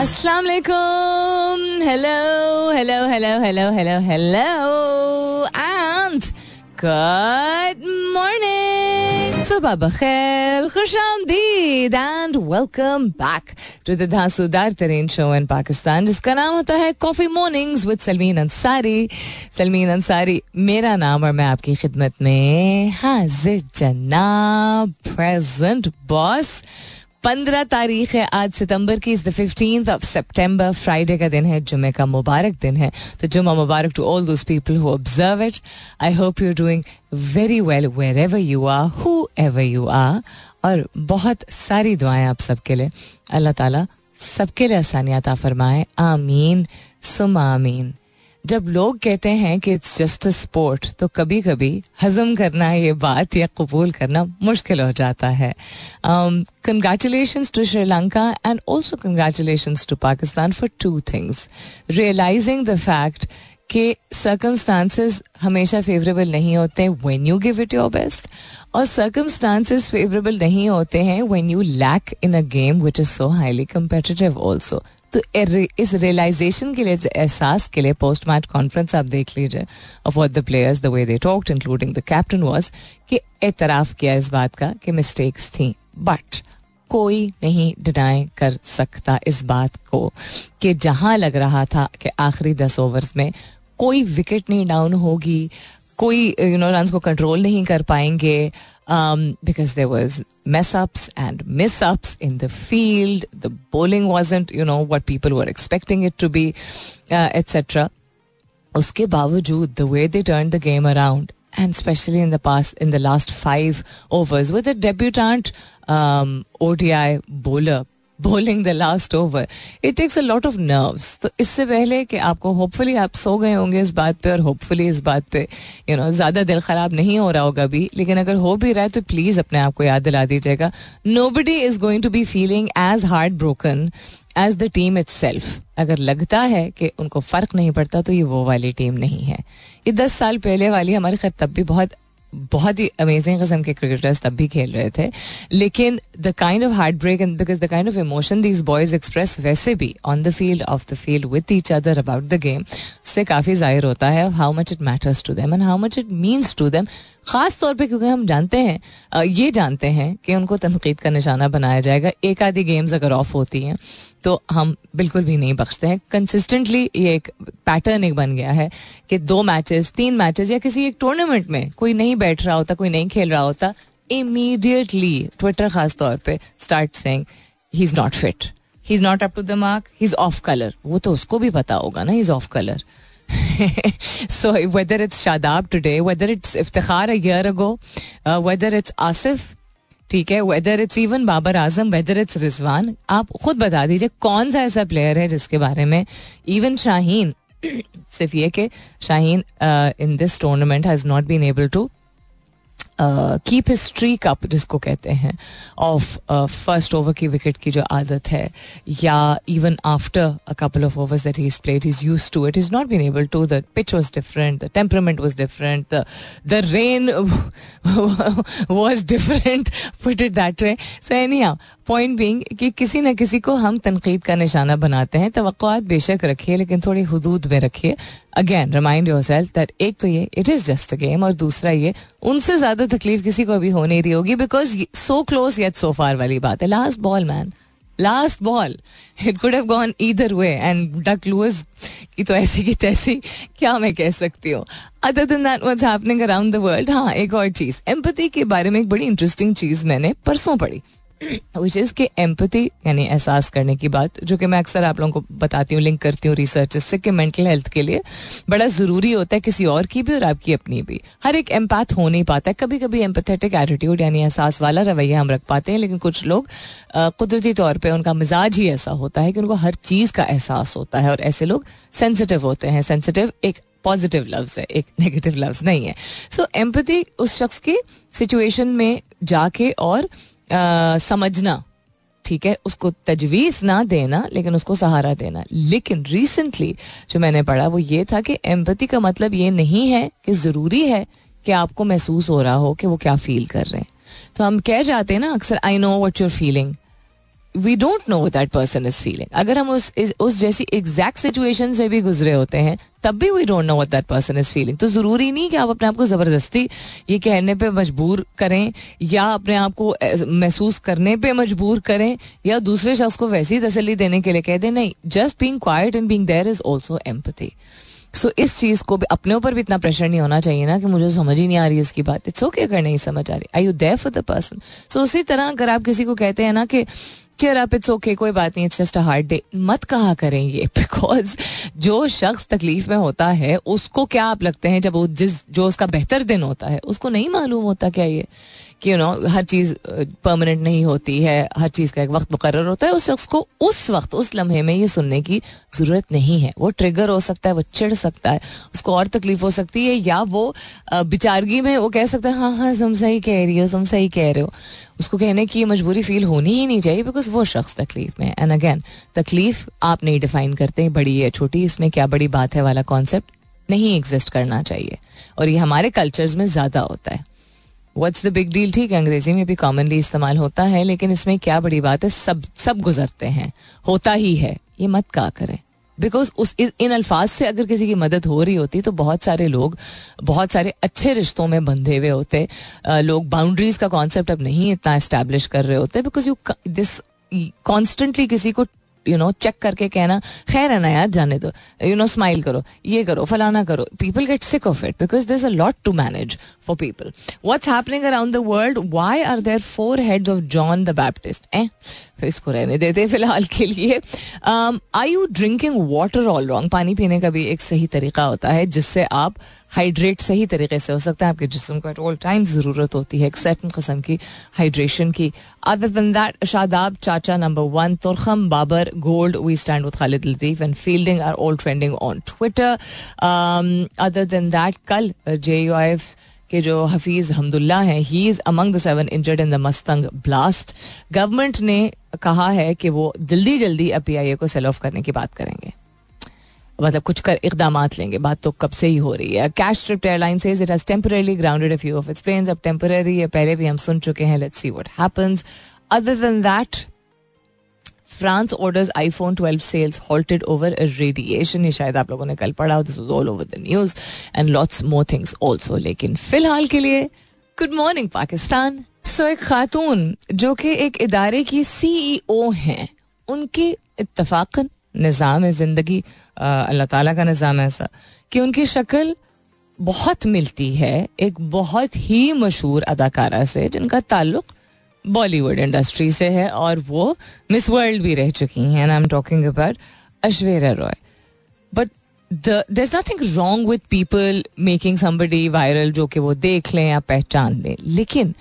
Assalamu alaikum. Hello, hello, hello, hello, hello, hello. And good morning. सुबह बखैर खुश आमदीद and welcome back to the धांसूदार तरीन show in Pakistan जिसका नाम होता है coffee mornings with Salmeen Ansari Salmeen Ansari मेरा नाम और मैं आपकी खिदमत में हाजिर जनाब प्रेजेंट बॉस पंद्रह तारीख है आज सितंबर की is the fifteen of September Friday का दिन है जुमे का मुबारक दिन है। तो जुमा मुबारक to all those people who observe it I hope you doing very well wherever you are whoever you are और बहुत सारी दुआएँ आप सबके लिए। अल्लाह ताला सबके लिए आसानियात फरमाए। आमीन। सुम आमीन। जब लोग कहते हैं कि इट्स जस्ट अ स्पोर्ट तो कभी कभी हजम करना ये बात या कबूल करना मुश्किल हो जाता है। Congratulation to Sri Lanka and also congratulation to Pakistan for two things realising the fact कि सर्कमस्टांसेस हमेशा फेवरेबल नहीं होते when you give it your best और सर्कमस्टांसेस फेवरेबल नहीं होते हैं when you lack in a game which is so highly competitive also तो इस रियलाइजेशन के लिए, इस एहसास के लिए पोस्ट मैच कॉन्फ्रेंस आप देख लीजिए of the players the way they talked including the captain was कि एतराफ़ किया इस बात का कि मिस्टेक्स थी। बट कोई नहीं डिनाई कर सकता इस बात को कि जहाँ लग रहा था कि आखिरी दस ओवर्स में कोई विकेट नहीं डाउन होगी कोई यू नो रन को कंट्रोल नहीं कर पाएँगे there was mess ups and miss ups in the field. The bowling wasn't, you know, what people were expecting it to be, uh, etc. उसके बावजूद the way they turned the game around and especially in the past in the last five overs with a debutant um, ODI bowler bowling the last over it takes a lot of nerves तो इससे पहले कि आपको hopefully आप सो गए होंगे इस बात पे और होपफुली इस बात पे यू नो ज़्यादा दिल ख़राब नहीं हो रहा होगा अभी, लेकिन अगर हो भी रहा है तो प्लीज़ अपने आप को याद दिला दीजिएगा। Nobody is going to be feeling as hard broken as the team itself अगर लगता है कि उनको फ़र्क नहीं पड़ता तो ये वो वाली टीम नहीं है। ये दस साल पहले वाली हमारे खैर तब भी बहुत बहुत ही अमेजिंग किस्म के क्रिकेटर्स तब भी खेल रहे थे। लेकिन the kind of heartbreak and because the kind of emotion these boys express वैसे भी on the field off the field with each other about the game से काफ़ी ज़ाहिर होता है how much it matters to them and how much it means to them ख़ास तौर पे, क्योंकि हम जानते हैं ये जानते हैं कि उनको तनकीद का निशाना बनाया जाएगा। एक आधी गेम्स अगर ऑफ़ होती हैं तो हम बिल्कुल भी नहीं बख्शते हैं। कंसिस्टेंटली ये एक पैटर्न एक बन गया है कि दो मैचेस तीन मैचेस या किसी एक टूर्नामेंट में कोई नहीं बैठ रहा होता, कोई नहीं खेल रहा होता इमीडिएटली ट्विटर खास तौर पे start saying he is not fit he is not up to the mark he is off colour वो तो उसको भी पता होगा ना he is off colour so whether it's Shadab today, whether it's Iftikhar a year ago, uh, whether it's Asif, ठीक है whether it's even Babar Azam whether it's Rizwan आप खुद बता दीजिए कौन सा ऐसा प्लेयर है जिसके बारे में इवन शाहीन सिर्फ़ ये कि Shaheen in this tournament has not been able to keep his streak up जिसको कहते हैं ऑफ़ फ़र्स्ट ओवर की विकेट की जो आदत है, या even after a couple of overs that he played is used to it is not been able to the pitch was different the temperament was different the rain was different put it that way so any point being कि किसी न किसी को हम तनकीद का निशाना बनाते हैं। तो बेशक रखिए, लेकिन थोड़ी हदूद में रखिए। Again remind yourself that एक तो ये it is just a game और दूसरा ये, उनसे ज़्यादा तकलीफ़ किसी को भी हो नहीं रही होगी because so close yet so far वाली बात है। Last ball man last ball it could have gone either way and duck loose की तो ऐसी की तैसी, क्या मैं कह सकती हूँ? Other than that what's happening around the world हाँ एक और चीज़. एम्पति के बारे में एक बड़ी इंटरेस्टिंग चीज़ मैंने परसों पढ़ी। विच इज़ के एम्पति यानी एहसास करने की बात जो कि मैं अक्सर आप लोगों को बताती हूँ लिंक करती हूँ रिसर्च से कि मेंटल हेल्थ के लिए बड़ा ज़रूरी होता है किसी और की भी और आपकी अपनी भी। हर एक एम्पैथ हो नहीं पाता है कभी कभी एम्पथेटिक एटीट्यूड यानी एहसास वाला रवैया हम रख पाते हैं लेकिन कुछ लोग कुदरती तौर पर उनका मिजाज ही ऐसा होता है कि उनको हर चीज़ का एहसास होता है और ऐसे लोग सेंसिटिव होते हैं। सेंसिटिव एक पॉजिटिव लफ्ज है एक नेगेटिव लफ्ज नहीं है। सो so, एम्पति उस शख्स की सिचुएशन में जाके और समझना, ठीक है? उसको तजवीज़ ना देना, लेकिन उसको सहारा देना। लेकिन रिसेंटली जो मैंने पढ़ा, वो ये था कि एम्पति का मतलब ये नहीं है कि ज़रूरी है कि आपको महसूस हो रहा हो कि वो क्या फील कर रहे हैं। तो हम कह जाते हैं ना, अक्सर I know what your feeling we don't know that person is feeling अगर हम उस उस जैसी एग्जैक्ट सिचुएशन से भी गुजरे होते हैं, तब भी we don't know what that person is feeling तो ज़रूरी नहीं कि आप अपने आप को ज़बरदस्ती ये कहने पे मजबूर करें, या अपने आप को महसूस करने पे मजबूर करें, या दूसरे शख्स को वैसी तसली देने के लिए कह दें, नहीं just being quiet and being there is also empathy so so, इस चीज़ को भी अपने ऊपर भी इतना प्रेशर नहीं होना चाहिए ना कि मुझे समझ ही नहीं आ रही इसकी बात। इट्स ओके अगर नहीं समझ आ रही। I you there for the person so उसी तरह अगर आप किसी को कहते हैं ना कि चेयर अप इट्स ओके कोई बात नहीं it's just a hard day मत कहा करें ये बिकॉज़ जो शख्स तकलीफ़ में होता है उसको क्या आप लगते हैं जब वो जिस जो उसका बेहतर दिन होता है उसको नहीं मालूम होता क्या ये? कि यू नो हर चीज़ परमानेंट नहीं होती है, हर चीज़ का एक वक्त मुकर होता है, उस शख्स को उस वक्त, उस लम्हे में ये सुनने की ज़रूरत नहीं है। वो ट्रिगर हो सकता है, वो चिढ़ सकता है, उसको और तकलीफ़ हो सकती है, या वो बिचारगी में वो कह सकता है हाँ हाँ तुम सही कह रही हो, तुम सही कह रहे हो। उसको कहने की मजबूरी फील होनी ही नहीं चाहिए बिकॉज़ वो शख्स तकलीफ़ में एंड अगेन तकलीफ़ आप नहीं डिफाइन करते, बड़ी या छोटी, इसमें क्या बड़ी बात है वाला कॉन्सेप्ट नहीं एग्जिस्ट करना चाहिए। और ये हमारे कल्चर्स में ज़्यादा होता है। व्हाट्स द बिग डील ठीक है, अंग्रेज़ी में भी कॉमनली इस्तेमाल होता है, लेकिन इसमें क्या बड़ी बात है? सब सब गुजरते हैं। होता ही है। ये मत कहा करें? बिकॉज़ उस इन अल्फाज से अगर किसी की मदद हो रही होती तो बहुत सारे लोग, बहुत सारे अच्छे रिश्तों में बंधे हुए होते। लोग बाउंड्रीज का कॉन्सेप्ट अब नहीं इतना इस्टेब्लिश कर रहे होते बिकॉज़ यू दिस कॉन्स्टेंटली किसी को यू नो चेक करके कहना, खैर है ना यार, जाने दो। यू नो स्माइल करो, ये करो, फलाना करो। People get sick of it because this a lot to manage for people what's happening around the world why are there four heads of John the Baptist ए फिर इसको रहने देते फ़िलहाल के लिए। I you drinking water all wrong पानी पीने का भी एक सही तरीका होता है, जिससे आप हाइड्रेट सही तरीके से हो सकता है। आपके जिसम को एट ऑल टाइम ज़रूरत होती है एक सर्टन कस्म की हाइड्रेशन की। अदर दिन दैट शादाब, चाचा number one Torkham, Babar, gold we stand with Khalid Latif and fielding are all trending on Twitter other than that कल जे यू आई एफ़ के जो हफीज हमदुल्ला हैं he is among the seven injured in the Mastung blast government ने कहा है कि वो जल्दी जल्दी अब पी को सेल ऑफ़ करने की बात करेंगे। मतलब कुछ कर इकदाम लेंगे। बात तो कब से ही हो रही है। कैश स्ट्रिप्ट एयरलाइन से it has temporarily grounded few of its planes अब टेम्पररी है पहले भी हम सुन चुके हैं। Let's see what happens other than that France orders iPhone 12 sales halted over radiation ये शायद आप लोगों ने कल पढ़ा this was all over the news and lots more things also लेकिन फ़िलहाल के लिए गुड मॉर्निंग पाकिस्तान। सो एक खातून जो कि एक इदारे की सीईओ हैं, उनके इत्तफाकन निज़ाम ज़िंदगी अल्लाह ताला का निज़ाम ऐसा, कि उनकी शक्ल बहुत मिलती है, एक बहुत ही मशहूर अदाकारा से, जिनका ताल्लुक बॉलीवुड इंडस्ट्री से है और वो मिस वर्ल्ड भी रह चुकी हैं I am talking about Aishwarya Rai but there is nothing wrong with people making somebody viral जो कि वो देख लें या पहचान लें. लेकिन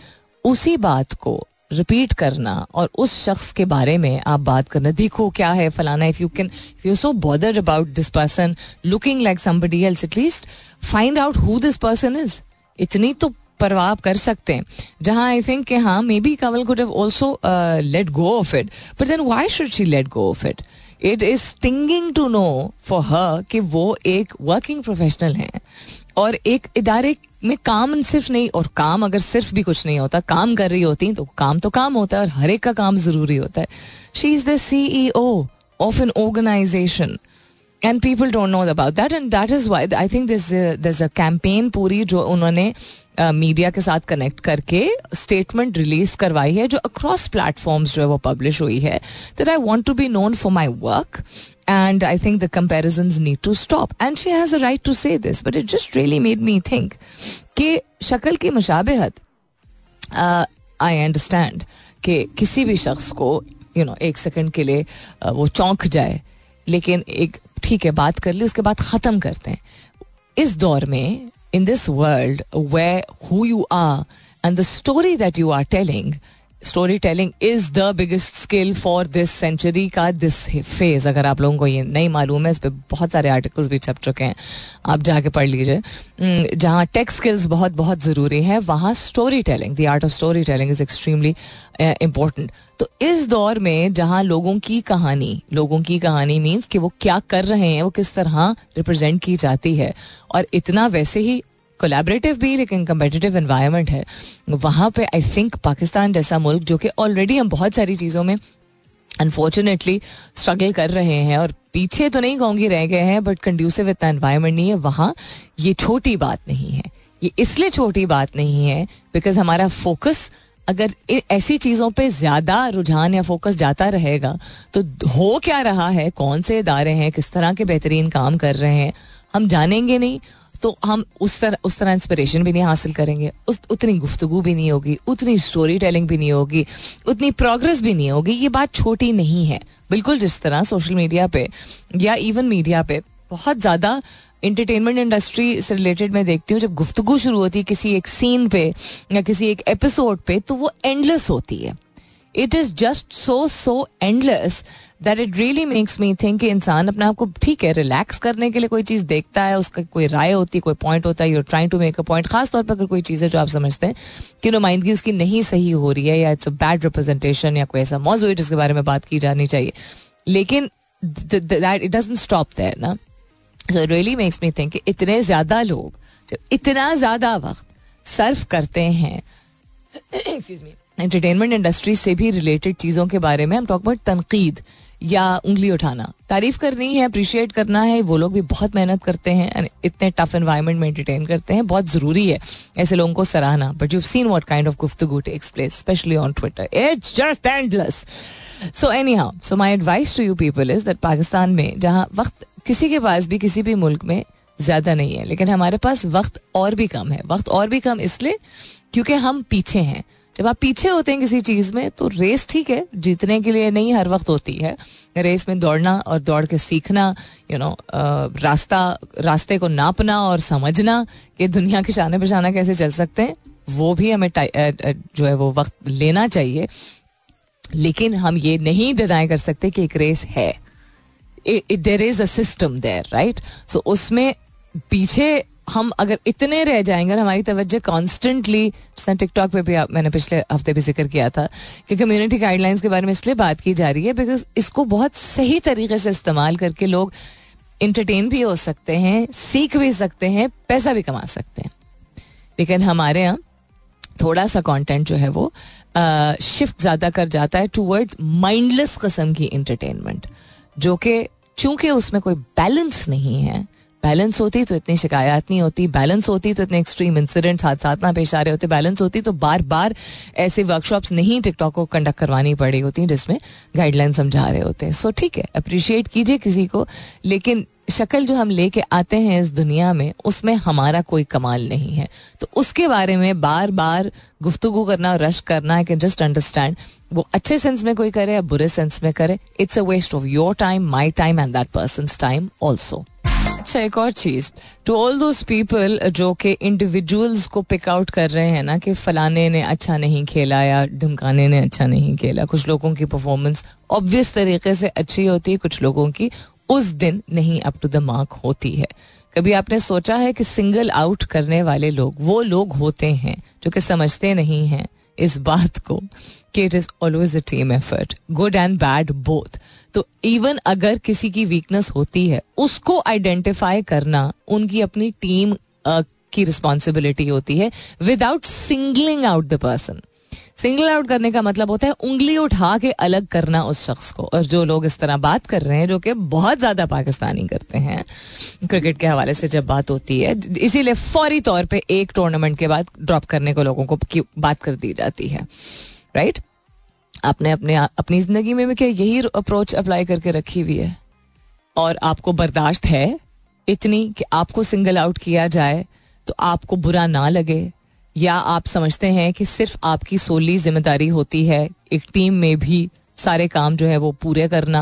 उसी बात को रिपीट करना और उस शख्स के बारे में आप बात करना, देखो क्या है फलाना if you can if you so bother about this person looking like somebody else at least find out who this person is इतनी तो परवाह कर सकते हैं। जहाँ आई थिंक हाँ maybe could have also let go of it but then why should she let go of it it is stinging to know for her कि वो एक वर्किंग प्रोफेशनल है। और एक इदारे में काम सिर्फ़ नहीं, और काम अगर सिर्फ़ भी कुछ नहीं होता, काम कर रही होती तो काम तो काम होता है और हर एक का काम ज़रूरी होता है। She is the CEO of an organisation and people don't know about that and that is why I think this this a campaign पूरी जो उन्होंने मीडिया uh, के साथ कनेक्ट करके स्टेटमेंट रिलीज़ करवाई है जो अक्रॉस प्लेटफॉर्म्स जो है वो पब्लिश हुई है that I want to be known for my work and I think the comparisons need to stop and she has a right to say this, but it just really made me think कि शक्ल की मशाबहत आई understand कि किसी भी शख्स को you you know know, एक second के लिए uh, वो चौंक जाए लेकिन एक ठीक है, बात कर ली, उसके बाद ख़त्म करते हैं। इस दौर में in this world way who you are and the story that you are telling story telling is the biggest skill for this century का दिस फ़ेज़ अगर आप लोगों को ये नहीं मालूम है इस पर बहुत सारे आर्टिकल्स भी छप चुके हैं। आप जाके पढ़ लीजिए। हम्म, जहाँ टेक स्किल्स बहुत बहुत ज़रूरी है वहाँ story telling the art of story telling is extremely important तो इस दौर में जहाँ लोगों की कहानी लोगों की कहानी मीन्स कि वो क्या कर रहे हैं वो किस तरह रिप्रेजेंट की जाती है। और इतना वैसे ही कोलेबरेटिव भी, लेकिन कम्पिटिटिव इन्वायरमेंट है। वहाँ पे आई थिंक पाकिस्तान जैसा मुल्क, जो कि ऑलरेडी हम बहुत सारी चीज़ों में अनफॉर्चुनेटली स्ट्रगल कर रहे हैं, और पीछे तो नहीं कहूँगी रह गए हैं बट कंड्यूसिव इतना एनवायरमेंट नहीं है। वहाँ ये छोटी बात नहीं है। ये इसलिए छोटी बात नहीं है बिकॉज़ हमारा फोकस अगर ऐसी चीज़ों पे ज़्यादा रुझान या फोकस जाता रहेगा तो हो क्या रहा है? कौन से इदारे हैं? किस तरह के बेहतरीन काम कर रहे हैं? हम जानेंगे नहीं। तो हम उस तरह उस तरह इंस्पिरेशन भी नहीं हासिल करेंगे। उस, उतनी गुफ्तगु भी नहीं होगी, उतनी स्टोरी टेलिंग भी नहीं होगी, उतनी प्रोग्रेस भी नहीं होगी। ये बात छोटी नहीं है। बिल्कुल जिस तरह सोशल मीडिया पे या इवन मीडिया पे बहुत ज़्यादा इंटरटेनमेंट इंडस्ट्री से रिलेटेड मैं देखती हूँ, जब गुफ्तगु शुरू होती है किसी एक सीन पे या किसी एक एपिसोड पे तो वो एंडलेस होती है। It is just so so endless that it really makes me think इंसान अपने आप को ठीक है रिलैक्स करने के लिए कोई चीज़ देखता है, उसका कोई राय होती है कोई पॉइंट होता है you're trying to make a point खास तौर पर अगर कोई चीज़ है जो आप समझते हैं कि नुमाइंदगी उसकी नहीं सही हो रही है या इट्स अ बैड रिप्रेजेंटेशन या कोई ऐसा मौजूद जिसके बारे में बात की जानी चाहिए। लेकिन that it doesn't stop there ना? So really makes me think इतने ज़्यादा लोग इतना ज़्यादा वक्त सर्व करते हैं एक्सक्यूज मी एंटरटेनमेंट इंडस्ट्री से भी रिलेटेड चीज़ों के बारे में हम टॉक अबाउट तनकीद या उंगली उठाना। तारीफ़ करनी है अप्रिशिएट करना है, वो लोग भी बहुत मेहनत करते हैं इतने टफ एनवायरनमेंट में एंटरटेन करते हैं, बहुत ज़रूरी है ऐसे लोगों को सराहना। But you seen what kind of गुफ्तगू takes place specially on Twitter it's just endless so anyhow so my advice to you people is that Pakistan में, जहाँ वक्त किसी के पास भी, किसी भी मुल्क में ज़्यादा नहीं है, लेकिन हमारे पास वक्त और भी कम है। वक्त और भी कम इसलिए क्योंकि हम पीछे हैं। जब आप पीछे होते हैं किसी चीज़ में तो रेस ठीक है, जीतने के लिए नहीं, हर वक्त होती है। रेस में दौड़ना और दौड़ के सीखना यू नो रास्ता, रास्ते को नापना और समझना कि दुनिया के शाने बशाना कैसे चल सकते हैं, वो भी हमें जो है वो वक्त लेना चाहिए। लेकिन हम ये नहीं डिनाई कर सकते कि एक रेस है। There is a system there right so उसमें पीछे हम अगर इतने रह जाएँगे और हमारी तवज्जो कॉन्स्टेंटली टिकटॉक पे भी मैंने पिछले हफ़्ते भी ज़िक्र किया था कि कम्युनिटी गाइडलाइंस के बारे में इसलिए बात की जा रही है बिकॉज़ इसको बहुत सही तरीके से इस्तेमाल करके लोग इंटरटेन भी हो सकते हैं, सीख भी सकते हैं, पैसा भी कमा सकते हैं। लेकिन हमारे यहाँ थोड़ा सा कंटेंट जो है वो शिफ्ट ज़्यादा कर जाता है टूवर्ड्स माइंडलेस कस्म की इंटरटेनमेंट जो कि चूँकि उसमें कोई बैलेंस नहीं है बैलेंस होती तो इतनी शिकायत नहीं होती बैलेंस होती तो इतने एक्सट्रीम इंसिडेंट्स हाथ साथ ना पेश आ रहे होते बैलेंस होती तो बार बार ऐसे वर्कशॉप्स नहीं टिकटॉक को कंडक्ट करवानी पड़ी होती जिसमें गाइडलाइन समझा रहे होते। हैं सो ठीक है अप्रिशिएट कीजिए किसी को, लेकिन शक्ल जो हम लेके आते हैं इस दुनिया में, उसमें हमारा कोई कमाल नहीं है। तो उसके बारे में बार बार गुफ्तगु करना और रश करना आई कैन जस्ट अंडरस्टैंड वो अच्छे सेंस में कोई करे या बुरे सेंस में करे it's a waste of your time my time and that person time also अच्छा एक और चीज़। टू ऑल दोज पीपल जो कि इंडिविजुअल्स को पिक आउट कर रहे हैं ना, कि फलाने ने अच्छा नहीं खेला या ढमकाने ने अच्छा नहीं खेला, कुछ लोगों की परफॉर्मेंस ऑब्वियस तरीके से अच्छी होती है, कुछ लोगों की उस दिन नहीं अप टू द मार्क होती है। कभी आपने सोचा है कि सिंगल आउट करने वाले लोग, वो लोग होते हैं, जो कि समझते नहीं हैं इस बात को कि it is always a team effort good and bad both तो इवन अगर किसी की वीकनेस होती है, उसको आइडेंटिफाई करना उनकी अपनी टीम की रिस्पॉन्सिबिलिटी होती है without singling out the person single out करने का मतलब होता है उंगली उठा के अलग करना उस शख्स को। और जो लोग इस तरह बात कर रहे हैं, जो कि बहुत ज़्यादा पाकिस्तानी करते हैं, क्रिकेट के हवाले से जब बात होती है, इसीलिए फौरी तौर पे एक टूर्नामेंट के बाद ड्रॉप करने को लोगों को बात कर दी जाती है। राइट आपने अपने अपनी ज़िंदगी में भी क्या यही अप्रोच अप्लाई करके रखी हुई है? और आपको बर्दाश्त है इतनी कि आपको सिंगल आउट किया जाए तो आपको बुरा ना लगे या आप समझते हैं कि सिर्फ़ आपकी सोली ज़िम्मेदारी होती है एक टीम में भी सारे काम जो है वो पूरे करना,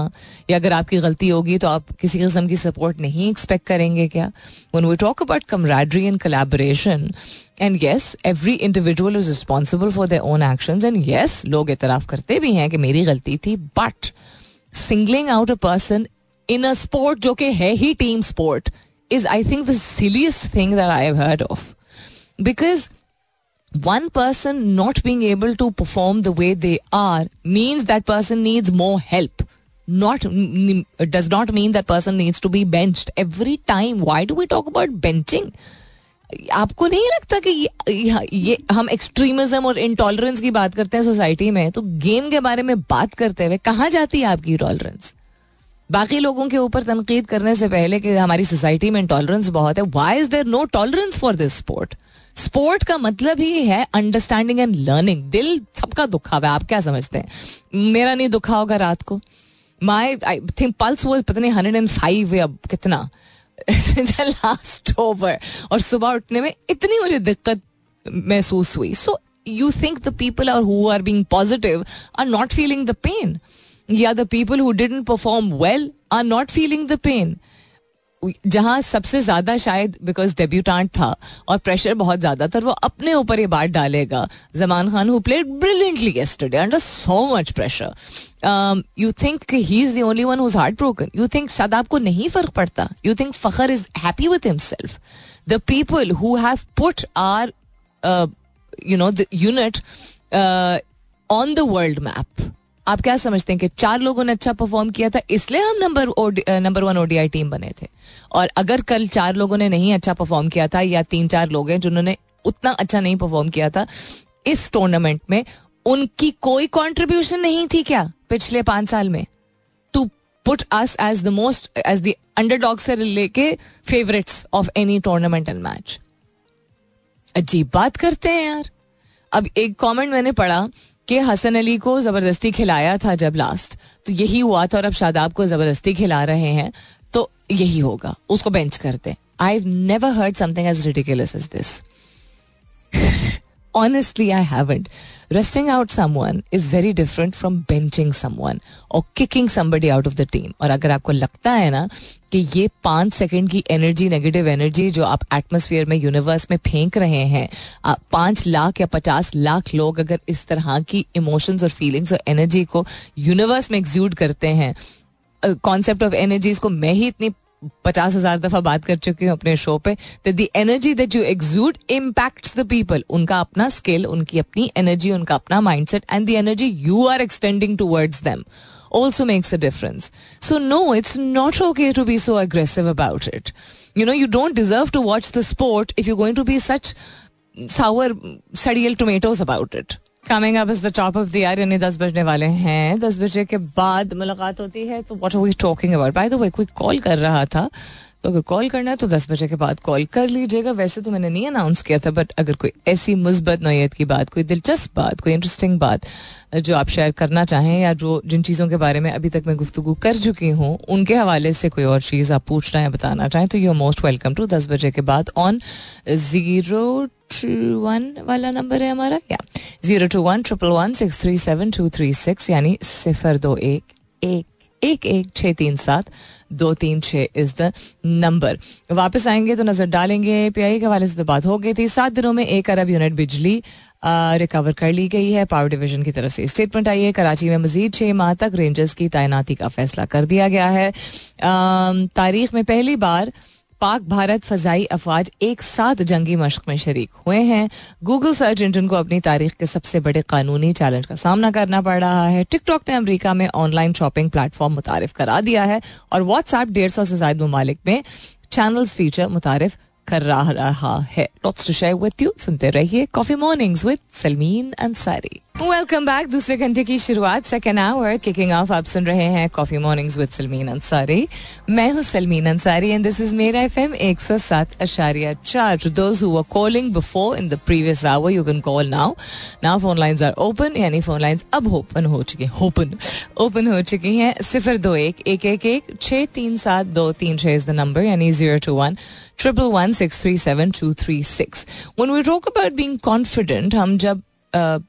या अगर आपकी गलती होगी तो आप किसी किस्म की सपोर्ट नहीं एक्सपेक्ट करेंगे क्या? When we talk about camaraderie and collaboration and yes every individual is responsible for their own action and yes लोग इतराफ करते भी हैं कि मेरी गलती थी but singling out a person in a sport जो कि है ही team sport is I think the silliest thing that I have heard of because one person not being able to perform the way they are means that person needs more help not does not mean that person needs to be benched every time why do we talk about benching आपको नहीं लगता कि ये, ये हम extremism और intolerance की बात करते हैं सोसाइटी में तो गेम के बारे में बात करते हुए कहाँ जाती है आपकी टॉलरेंस बाकी लोगों के ऊपर तनकीद करने से पहले कि हमारी सोसाइटी में इंटॉलरेंस बहुत है why is there no tolerance for this sport sport का मतलब ही है अंडरस्टैंडिंग एंड लर्निंग दिल सबका दुखा हुआ आप क्या समझते हैं? मेरा नहीं दुखा होगा रात को। माई आई थिंक पल्स वो पता नहीं हंड्रेड एंड फाइव या कितना। लास्ट ओवर और सुबह उठने में इतनी मुझे दिक्कत महसूस हुई। So you think the people are who are being positive are not feeling the pain या the people who didn't perform well are not feeling the pain जहाँ सबसे ज़्यादा शायद बिकॉज़ डेब्यूटांट था और प्रेशर बहुत ज़्यादा था वो अपने ऊपर ये बात डालेगा। Zaman Khan who played brilliantly yesterday under so much pressure you think he is the only one whose heart broken you think शायद आपको नहीं फ़र्क पड़ता? You think Fakhar is happy with himself the people who have put are you know the unit on the world map आप क्या समझते हैं कि चार लोगों ने अच्छा परफॉर्म किया था, इसलिए हम number number one ODI team बने थे? और अगर कल चार लोगों ने नहीं अच्छा परफॉर्म किया था, या तीन चार लोग हैं जिन्होंने उतना अच्छा नहीं परफॉर्म किया था, इस टूर्नामेंट में उनकी कोई कंट्रीब्यूशन नहीं थी क्या पिछले पाँच साल में? To put us as the most as the underdog से लेके favourites of any tournament and match अजीब बात करते हैं यार। अब एक कमेंट मैंने पढ़ा कि हसन अली को ज़बरदस्ती खिलाया था जब लास्ट तो यही हुआ था और अब शादाब को ज़बरदस्ती खिला रहे हैं तो यही होगा। उसको बेंच करते I never heard something as ridiculous as this honestly, i haven't. Resting out someone is very different from benching someone or kicking somebody out of the team. और अगर आपको लगता है ना कि ये पाँच सेकंड की एनर्जी नेगेटिव एनर्जी जो आप एटमोसफियर में यूनिवर्स में फेंक रहे हैं पाँच लाख या पचास लाख लोग अगर इस तरह की इमोशंस और फीलिंग्स और एनर्जी को यूनिवर्स में एग्ज्यूड करते हैं कॉन्सेप्ट ऑफ़ एनर्जीज को मैं ही इतनी पचास हज़ार दफ़ा बात कर चुकी हूँ अपने शो पे the energy that you exude impact the people उनका अपना स्किल उनकी अपनी एनर्जी उनका अपना mind set and the energy you are extending towards them also makes a difference. So, no, it's not okay to be so aggressive about it. You know, you don't deserve to watch the sport if you're going to be such sour, sadial tomatoes about it. Coming up is the top of the year यानी दस बजने वाले हैं दस बजे के बाद मुलाकात होती है तो what are we talking about by the way कोई कॉल कर रहा था तो अगर कॉल करना है तो दस बजे के बाद कॉल कर लीजिएगा। वैसे तो मैंने नहीं अनाउंस किया था बट अगर कोई ऐसी मुस्बत, नोयत की बात, कोई दिलचस्प बात, कोई इंटरेस्टिंग बात, जो आप शेयर करना चाहें या जो जिन चीज़ों के बारे में अभी तक मैं गुफ्तु कर चुकी हूँ, उनके हवाले से कोई और चीज़ आप पूछना है बताना चाहें तो यू मोस्ट वेलकम टू दस बजे के बाद ऑन ज़ीरो वन वाला नंबर है हमारा, या zero two one triple one six three seven two three six यानी सिफर दो एक एक। एक एक छः तीन सात, दो तीन छः इज़ द नंबर वापस आएँगे तो नज़र डालेंगे पीआई के हवाले से तो बात हो गई थी। सात दिनों में एक अरब यूनिट बिजली रिकवर कर ली गई है। पावर डिवीज़न की तरफ़ से स्टेटमेंट आई है, कराची में मजीद छः माह तक रेंजर्स की तैनाती का फैसला कर दिया गया है। तारीख में पहली बार पाक भारत फजाई अफवाज एक साथ जंगी मशक में शरीक हुए हैं। गूगल सर्च इंजन को अपनी तारीख के सबसे बड़े कानूनी चैलेंज का सामना करना पड़ रहा है। टिकटॉक ने अमेरिका में ऑनलाइन शॉपिंग प्लेटफॉर्म मुतारफ करा दिया है और व्हाट्सएप डेढ़ सौ से ज़्यादा ममालिक में चैनल्स फीचर मुतारफ कर रहा है। सुनते रहिए coffee mornings with Salmeen Ansari welcome back दूसरे घंटे की शुरुआत सेकेंड आवर किकिंग ऑफ़ आप सुन रहे हैं coffee mornings with Salmeen Ansari मैं हूँ Salmeen Ansari and this is मेरा एफएम एक सौ सात अशारिया चार those who calling before in the previous hour you can call now now phone lines are open यानी फ़ोन लाइंस अब ओपन हो चुकी ओपन ओपन हो चुकी हैं. सिफर दो एक एक एक एक छः तीन सात दो तीन छः इज़ द नंबर यानी zero two one triple one six three seven two three six when we talk about being confident हम जब uh,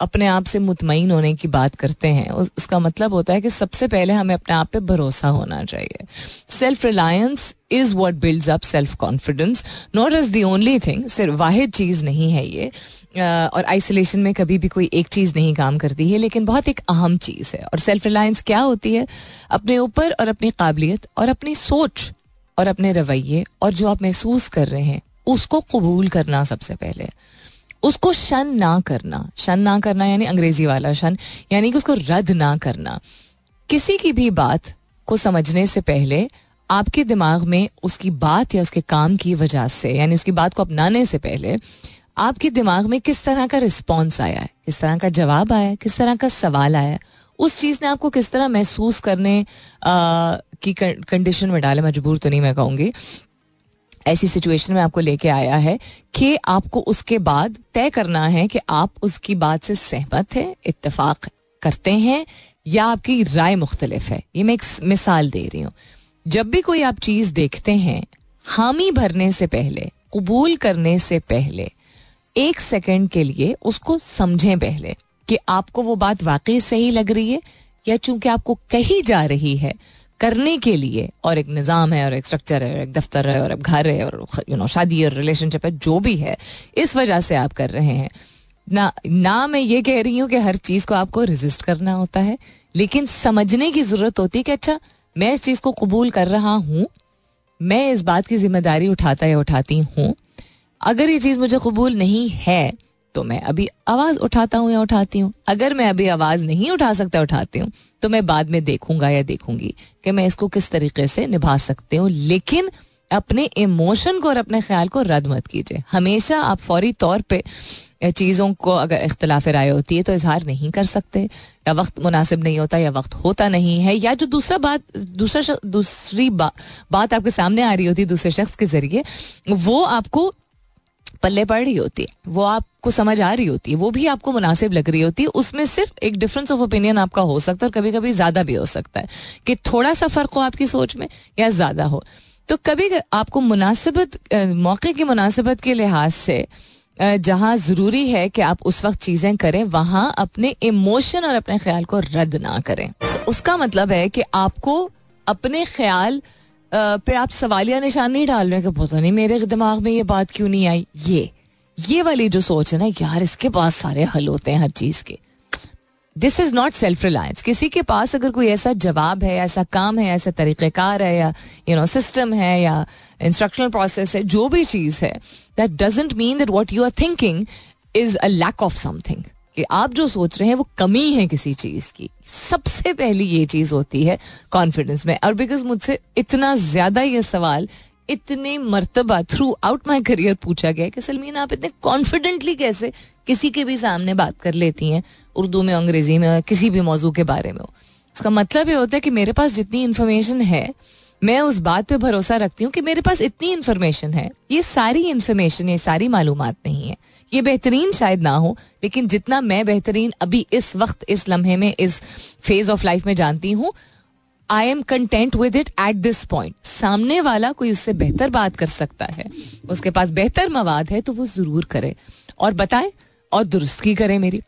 अपने आप से मुतमिन होने की बात करते हैं। उस, उसका मतलब होता है कि सबसे पहले हमें अपने आप पे भरोसा होना चाहिए। Self reliance is what build up self confidence not is the only thing सिर्फ़ वाहिद चीज़ नहीं है ये। और आइसोलेशन में कभी भी कोई एक चीज़ नहीं काम करती है लेकिन बहुत एक अहम चीज़ है। और सेल्फ रिलायंस क्या होती है? अपने ऊपर और अपनी काबिलियत और अपनी सोच और अपने रवैये और जो आप महसूस कर रहे हैं उसको कबूल करना सबसे पहले। उसको शन ना करना। शन ना करना यानी अंग्रेज़ी वाला शन यानी कि उसको रद्द ना करना। किसी की भी बात को समझने से पहले आपके दिमाग में उसकी बात या उसके काम की वजह से यानी उसकी बात को अपनाने से पहले आपके दिमाग में किस तरह का रिस्पॉन्स आया है? किस तरह का जवाब आया किस तरह का सवाल आया उस चीज़ ने आपको किस तरह महसूस करने आ, की कंडीशन में डाले? मजबूर तो नहीं मैं कहूँगी। ऐसी सिचुएशन में आपको लेके आया है कि आपको उसके बाद तय करना है कि आप उसकी बात से सहमत है इतफाक करते हैं या आपकी राय मुख्तलिफ़ है। ये मैं एक मिसाल दे रही हूँ। जब भी कोई आप चीज़ देखते हैं, हामी भरने से पहले, कबूल करने से पहले, एक सेकंड के लिए उसको समझें पहले कि आपको वो बात वाकई सही लग रही है या चूँकि आपको कही जा रही है करने के लिए, और एक निज़ाम है, और एक स्ट्रक्चर है, और एक दफ्तर है, और अब घर है, और यू नो शादी और रिलेशनशिप है, जो भी है, इस वजह से आप कर रहे हैं। ना ना मैं ये कह रही हूँ कि हर चीज़ को आपको रेजिस्ट करना होता है, लेकिन समझने की ज़रूरत होती है कि अच्छा मैं इस चीज़ को कबूल कर रहा हूँ, मैं इस बात की ज़िम्मेदारी उठाता या उठाती हूँ, अगर ये चीज़ मुझे कबूल नहीं है तो मैं अभी आवाज़ उठाता हूँ या उठाती हूँ। अगर मैं अभी आवाज़ नहीं उठा सकता, उठाती हूँ तो मैं बाद में देखूँगा या देखूँगी कि मैं इसको किस तरीके से निभा सकती हूँ। लेकिन अपने इमोशन को और अपने ख्याल को रद्द मत कीजिए। हमेशा आप फौरी तौर पे चीज़ों को अगर इख्तलाफ राय होती है तो इजहार नहीं कर सकते। या वक्त मुनासिब नहीं होता या वक्त होता नहीं है। या जो दूसरा बात दूसरा दूसरी बा, बात आपके सामने आ रही होती है दूसरे शख्स के ज़रिए वो आपको पल्ले पड़ रही होती है, वो आपको समझ आ रही होती है, वो भी आपको मुनासिब लग रही होती है, उसमें सिर्फ़ एक डिफरेंस ऑफ़ ओपिनियन आपका हो सकता है और कभी कभी ज़्यादा भी हो सकता है कि थोड़ा सा फ़र्क हो आपकी सोच में या ज़्यादा हो। तो कभी आपको मुनासिबत मौके की मुनासिबत के लिहाज से जहाँ ज़रूरी है कि आप उस वक्त चीज़ें करें, वहाँ अपने इमोशन और अपने ख्याल को रद्द ना करें। उसका मतलब है कि आपको अपने ख्याल पे आप सवालिया निशान नहीं डाल रहे कि पता नहीं, मेरे दिमाग में ये बात क्यों नहीं आई? ये ये वाली जो सोच है ना, यार, इसके पास सारे हल होते हैं हर चीज़ के। This is not self reliance किसी के पास अगर कोई ऐसा जवाब है, ऐसा काम है, ऐसा तरीक़ेकार है, या यू नो सिस्टम है, या इंस्ट्रक्शनल प्रोसेस है, जो भी चीज़ है that doesn't mean that what you are thinking is a lack of something कि आप जो सोच रहे हैं, वो कमी है किसी चीज़ की। सबसे पहली ये चीज़ होती है कॉन्फिडेंस में। और बिकॉज़ मुझसे इतना ज़्यादा ये सवाल, इतने मरतबा थ्रू आउट माई करियर पूछा गया कि, सलमीन, आप इतने कॉन्फिडेंटली कैसे किसी के भी सामने बात कर लेती हैं? उर्दू में अंग्रेज़ी में किसी भी मौजू के बारे में हो? उसका मतलब ये होता है कि मेरे पास जितनी इंफॉर्मेशन है मैं उस बात पे भरोसा रखती हूँ कि मेरे पास इतनी इन्फॉर्मेशन है। ये सारी इन्फॉर्मेशन ये सारी मालूम नहीं है। ये बेहतरीन शायद ना हो, लेकिन जितना मैं बेहतरीन अभी इस वक्त, इस लम्हे में, इस फ़ेज़ ऑफ़ लाइफ में जानती हूँ I am content with it at this point सामने वाला कोई उससे बेहतर बात कर सकता है। उसके पास बेहतर मवाद है तो वो ज़रूर करे। और बताए, और दुरुस्त करे मेरी।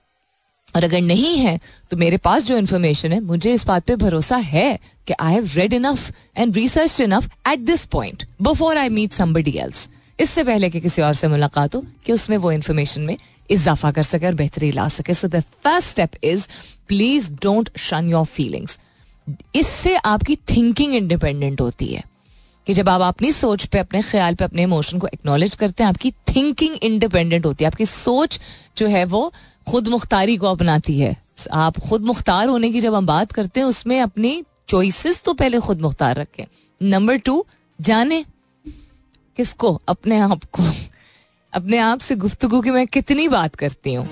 और अगर नहीं है तो मेरे पास जो इन्फॉर्मेशन है, मुझे इस बात पे भरोसा है कि I have read enough and research enough at this point before I meet somebody else इससे पहले कि किसी और से मुलाकात हो, कि उसमें वो इन्फॉर्मेशन में इजाफा कर सके और बेहतरी ला सके। So the first step is please don't shun your feelings इससे आपकी थिंकिंग इंडिपेंडेंट होती है। कि जब आप अपनी सोच पे, अपने ख्याल पे, अपने इमोशन को एक्नॉलेज करते हैं, आपकी थिंकिंग इंडिपेंडेंट होती है। आपकी सोच जो है वो खुद मुख्तारी को अपनाती है। आप खुद मुख्तार होने की जब हम बात करते हैं, उसमें अपनी चॉइसेस तो पहले खुद मुख्तार रखें। नंबर टू जाने किसको, अपने आप को। अपने आप से गुफ्तगु की मैं कितनी बात करती हूँ।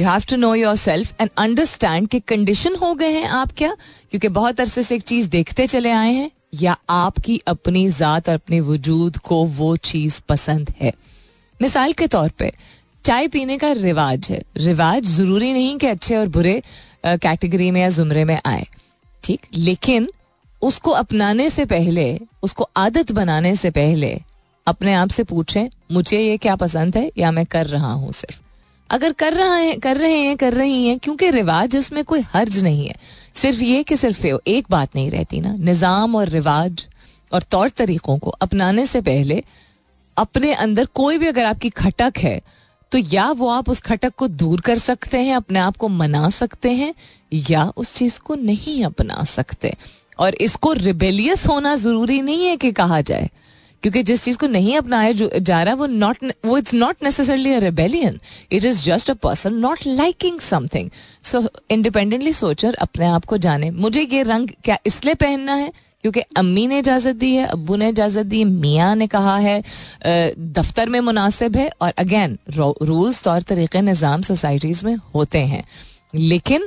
You have to know yourself and understand कि कंडीशन हो गए हैं आप क्या? क्योंकि बहुत अरसे से एक चीज़ देखते चले आए हैं, या आपकी अपनी जात और अपने वजूद को वो चीज़ पसंद है। मिसाल के तौर पे, चाय पीने का रिवाज है। रिवाज ज़रूरी नहीं कि अच्छे और बुरे कैटेगरी में या जुमरे में आए। ठीक? लेकिन उसको अपनाने से पहले, उसको आदत बनाने से पहले अपने आप से पूछें, मुझे ये क्या पसंद है या मैं कर रहा हूँ सिर्फ़? अगर कर रहा है, कर रहे हैं, कर रही हैं, क्योंकि रिवाज उसमें कोई हर्ज नहीं है। सिर्फ़ ये कि सिर्फ़ एक बात नहीं रहती ना। निज़ाम और रिवाज और तौर तरीकों को अपनाने से पहले अपने अंदर कोई भी अगर आपकी खटक है तो या वो आप उस खटक को दूर कर सकते हैं, अपने आप को मना सकते हैं, या उस चीज़ को नहीं अपना सकते। और इसको रिबेलियस होना ज़रूरी नहीं है कि कहा जाए, क्योंकि जिस चीज़ को नहीं अपनाया जा रहा वो नॉट वो it's not necessarily rebellion it is just a person not liking something so independently suture अपने आप को जाने। मुझे ये रंग क्या इसलिए पहनना है? क्योंकि अम्मी ने इजाज़त दी है अबू ने इजाज़त दी है, मियाँ ने कहा है दफ्तर में मुनासिब है और अगेन रूल्स तौर तरीके निज़ाम सोसाइटीज़ में होते हैं। लेकिन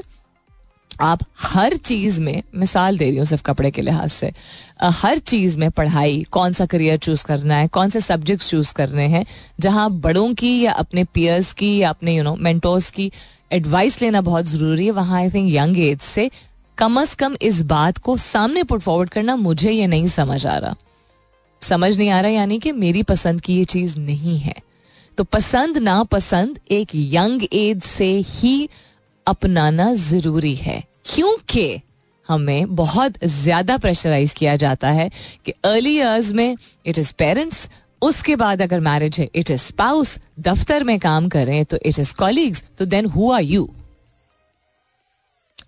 आप हर चीज़ में, मिसाल दे रही हूँ सिर्फ़ कपड़े के लिहाज से हर चीज़ में पढ़ाई, कौन सा करियर चूज़ करना है, कौन से सब्जेक्ट्स चूज़ करने हैं, जहाँ बड़ों की या अपने पियर्स की या अपने यू नो मेंटोर्स की एडवाइस लेना बहुत ज़रूरी है, वहाँ आई थिंक यंग एज से कम अज कम इस बात को सामने पुट फॉरवर्ड करना मुझे ये नहीं समझ आ रहा। समझ नहीं आ रहा यानी कि मेरी पसंद की ये चीज़ नहीं है। तो पसंद ना पसंद एक यंग एज से ही अपनाना ज़रूरी है। क्योंकि हमें बहुत ज़्यादा प्रेशराइज किया जाता है कि अर्ली ईयर्स में इट इज़ पेरेंट्स उसके बाद अगर मैरिज है इट इज़ स्पाउस दफ्तर में काम करें तो इट इज़ कॉलीग्स तो देन हु आर यू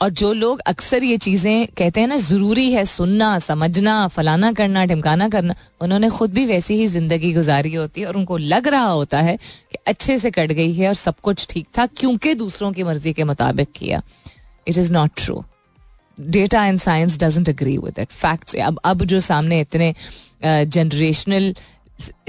और जो लोग अक्सर ये चीज़ें कहते हैं ना, ज़रूरी है सुनना, समझना, फलाना करना, ढिमकाना करना, उन्होंने खुद भी वैसी ही ज़िंदगी गुजारी होती है और उनको लग रहा होता है कि अच्छे से कट गई है और सब कुछ ठीक था, क्योंकि दूसरों की मर्ज़ी के मुताबिक किया। It is not true data and science doesn't agree with it fact अब अब जो सामने इतने जनरेशनल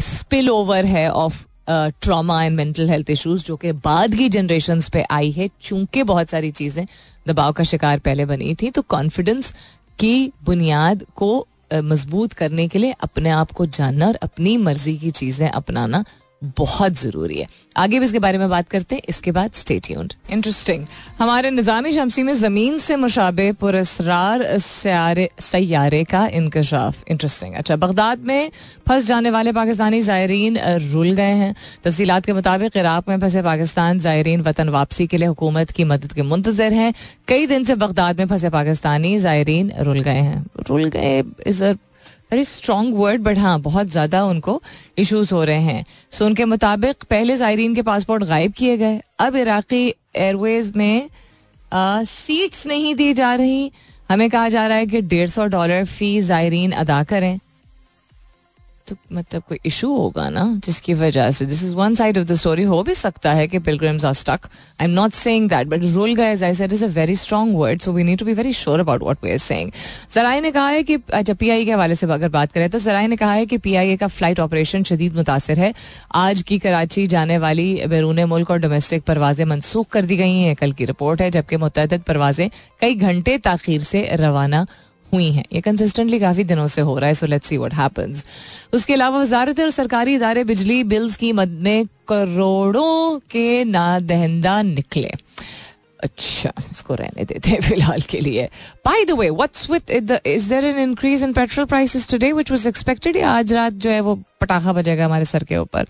स्पिल ओवर है of trauma and mental health issues जो कि बाद की जनरेशन पे आई है, चूँकि बहुत सारी चीज़ें दबाव का शिकार पहले बनी थी तो कॉन्फिडेंस की बुनियाद को मज़बूत करने के लिए अपने आप को जानना और अपनी मर्ज़ी की चीज़ें अपनाना बहुत ज़रूरी है। आगे भी इसके बारे में बात करते हैं। इसके बाद स्टेट इंटरेस्टिंग हमारे निजामी शमसी में ज़मीन से मुशाबे पुरस्रार सैारे का इंकशाफ इंटरेस्टिंग अच्छा बगदाद में फंस जाने वाले पाकिस्तानी जायरीन रुल गए हैं। तफसीत के मुताबिक इराक में फंसे पाकिस्तान जायरीन वतन वापसी के लिए हुकूमत की मदद के मुंतजर हैं। कई दिन से बगदाद में फंसे पाकिस्तानी जायरीन रुल गए हैं। Rule guys is very strong word but हाँ बहुत ज़्यादा उनको इश्यूज़ हो रहे हैं। सो उनके मुताबिक पहले जायरीन के पासपोर्ट गायब किए गए। अब इराकी एयरवेज में सीट्स नहीं दी जा रही। हमें कहा जा रहा है कि डेढ़ सौ डॉलर फ़ी जायरीन अदा करें। तो मतलब कोई इशू होगा ना, जिसकी वजह से this is one side of the story हो भी सकता है कि pilgrims are stuck I am not saying that but rule guys I said is a very strong word so we need to be very sure about what we are saying सराय ने कहा है कि अच्छा पीआई के हवाले से अगर बात करें तो सराय ने कहा है कि पीआईए का फ़्लाइट ऑपरेशन शदीद मुतासर है आज की कराची जाने वाली बैरून मुल्क और डोमेस्टिक परवाजें मनसूख कर दी गई हैं कल की रिपोर्ट है जबकि मुतद परवाजें कई घंटे ताखिर से रवाना हुई हैं। ये कंसिस्टेंटली काफ़ी दिनों से हो रहा है so let's see what happens उसके अलावा वजारत और सरकारी इदारे बिजली बिल्स की मद में करोड़ों के ना दहंदा निकले। अच्छा इसको रहने देते हैं फ़िलहाल के लिए। By the way what's with is there an increase in petrol prices today which was expected या आज रात जो है वो पटाखा बजेगा हमारे सर के ऊपर?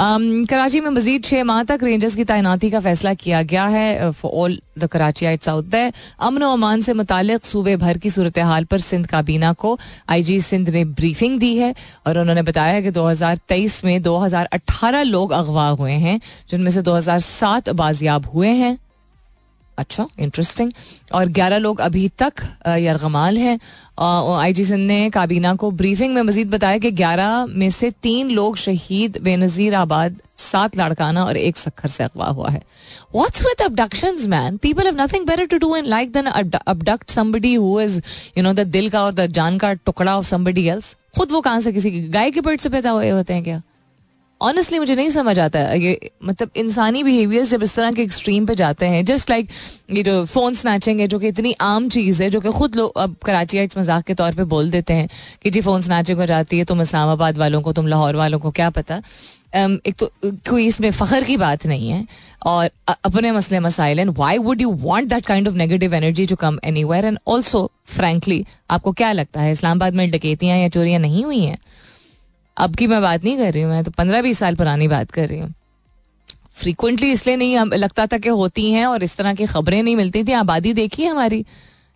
Um, कराची में मजीद छह माह तक रेंजर्स की तैनाती का फैसला किया गया है for all the Karachiites out there अमन अमान से मुतालिक सूबे भर की सूरत हाल पर सिंध काबीना को आई जी सिंध ने ब्रीफिंग दी है और उन्होंने बताया कि 2023 में 2018 लोग अगवा हुए हैं जिनमें से 2007 बाजियाब हुए हैं। अच्छा इंटरेस्टिंग और 11 लोग अभी तक यरगमाल हैं। आई जी सिंह ने काबीना को ब्रीफिंग में मजीद बताया कि 11 में से तीन लोग शहीद बेनजीर आबाद सात लाड़काना और एक सखर से अगवा हुआ है। What's with abductions man people have nothing better to do in like than abduct somebody who is you know the दिल का और द जान का टुकड़ा ऑफ़ समबडी एल्स खुद वो कहाँ से किसी गाय के पेट से पैदा हुए होते हैं क्या? ऑनेस्टली मुझे नहीं समझ आता है ये मतलब इंसानी बिहेवियर जब इस तरह के एक्सट्रीम पे जाते हैं जस्ट लाइक ये जो फ़ोन स्नैचिंग है जो कि इतनी आम चीज़ है जो कि खुद लोग अब कराची मज़ाक के तौर पे बोल देते हैं कि जी फ़ोन स्नैचिंग हो जाती है तुम इस्लामाबाद वालों को तुम लाहौर वालों को क्या पता? Um, एक तो कोई इसमें फ़ख्र की बात नहीं है और अपने मसले मसाइल and why would you want that kind of negative energy to come anywhere and also frankly आपको क्या लगता है इस्लामाबाद में डकैतियाँ या चोरियाँ नहीं हुई हैं? अब की मैं बात नहीं कर रही हूँ, मैं तो पंद्रह बीस साल पुरानी बात कर रही हूँ। फ्रीक्वेंटली इसलिए नहीं लगता था कि होती हैं और इस तरह की खबरें नहीं मिलती थी। आबादी देखी है हमारी?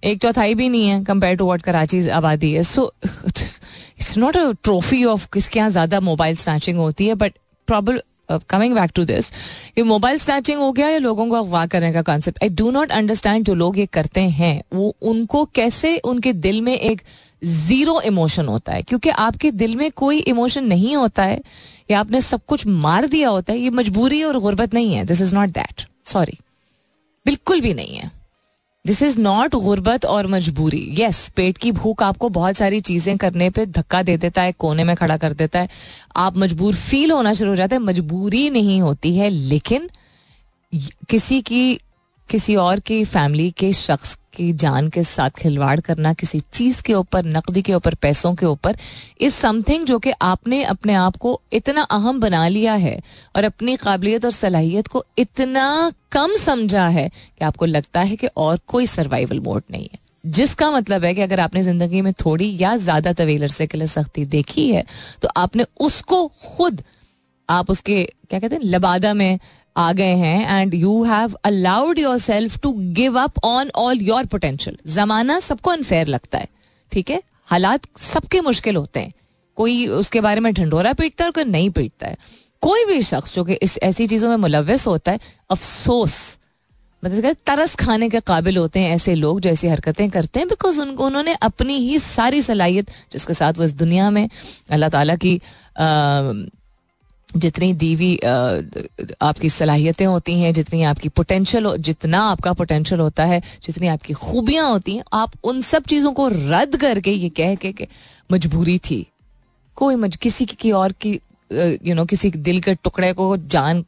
एक चौथाई भी नहीं है कंपेयर टू वॉट कराची आबादी है so it's not a trophy of किसके यहाँ ज़्यादा मोबाइल स्नैचिंग होती है but probably coming back to this ये मोबाइल स्नैचिंग हो गया या लोगों को अगवा करने का concept I do not understand जो लोग ये करते हैं, वो उनको कैसे उनके दिल में एक ज़ीरो इमोशन होता है? क्योंकि आपके दिल में कोई इमोशन नहीं होता है, या आपने सब कुछ मार दिया होता है, ये मजबूरी और गुर्बत नहीं है। This is not that sorry बिल्कुल भी नहीं है। दिस इज़ नॉट गुर्बत और मजबूरी. यस पेट की भूख आपको बहुत सारी चीज़ें करने पे धक्का दे देता है, कोने में खड़ा कर देता है. आप मजबूर फील होना शुरू हो जाते हैं. मजबूरी नहीं होती है, लेकिन किसी की किसी और की फैमिली के शख्स की जान के साथ खिलवाड़ करना, किसी चीज़ के ऊपर, नकदी के ऊपर, पैसों के ऊपर इज़ समथिंग जो कि आपने अपने आप को इतना अहम बना लिया है और अपनी काबिलियत और सलाहियत को इतना कम समझा है कि आपको लगता है कि और कोई सर्वाइवल मोड नहीं है। जिसका मतलब है कि अगर आपने ज़िंदगी में थोड़ी या ज़्यादा तवील अरसे के लिए सख्ती देखी है तो आपने उसको खुद, आप उसके, क्या कहते हैं, लबादा में आ गए हैं and you have allowed yourself to give up on all your potential जमाना सबको अनफेयर लगता है, ठीक है? हालात सबके मुश्किल होते हैं। कोई उसके बारे में ढंडोरा पीटता है और कोई नहीं पीटता है। कोई भी शख्स जो कि इस, ऐसी चीज़ों में मुलविस होता है, अफसोस। मतलब तरस खाने के काबिल होते हैं ऐसे लोग जो ऐसी हरकतें करते हैं बिकॉज़ उनको उन्होंने अपनी ही सारी सलाहियत जिसके साथ वो इस दुनिया में, अल्लाह ताला की जितनी दीवी आपकी सलाहियतें होती हैं, जितनी आपकी पोटेंशियल जितना आपका पोटेंशियल होता है, जितनी आपकी खूबियाँ होती हैं, आप उन सब चीज़ों को रद्द करके ये कह के कि मजबूरी थी। कोई मज, किसी की और की यू नो किसी दिल के टुकड़े को जान,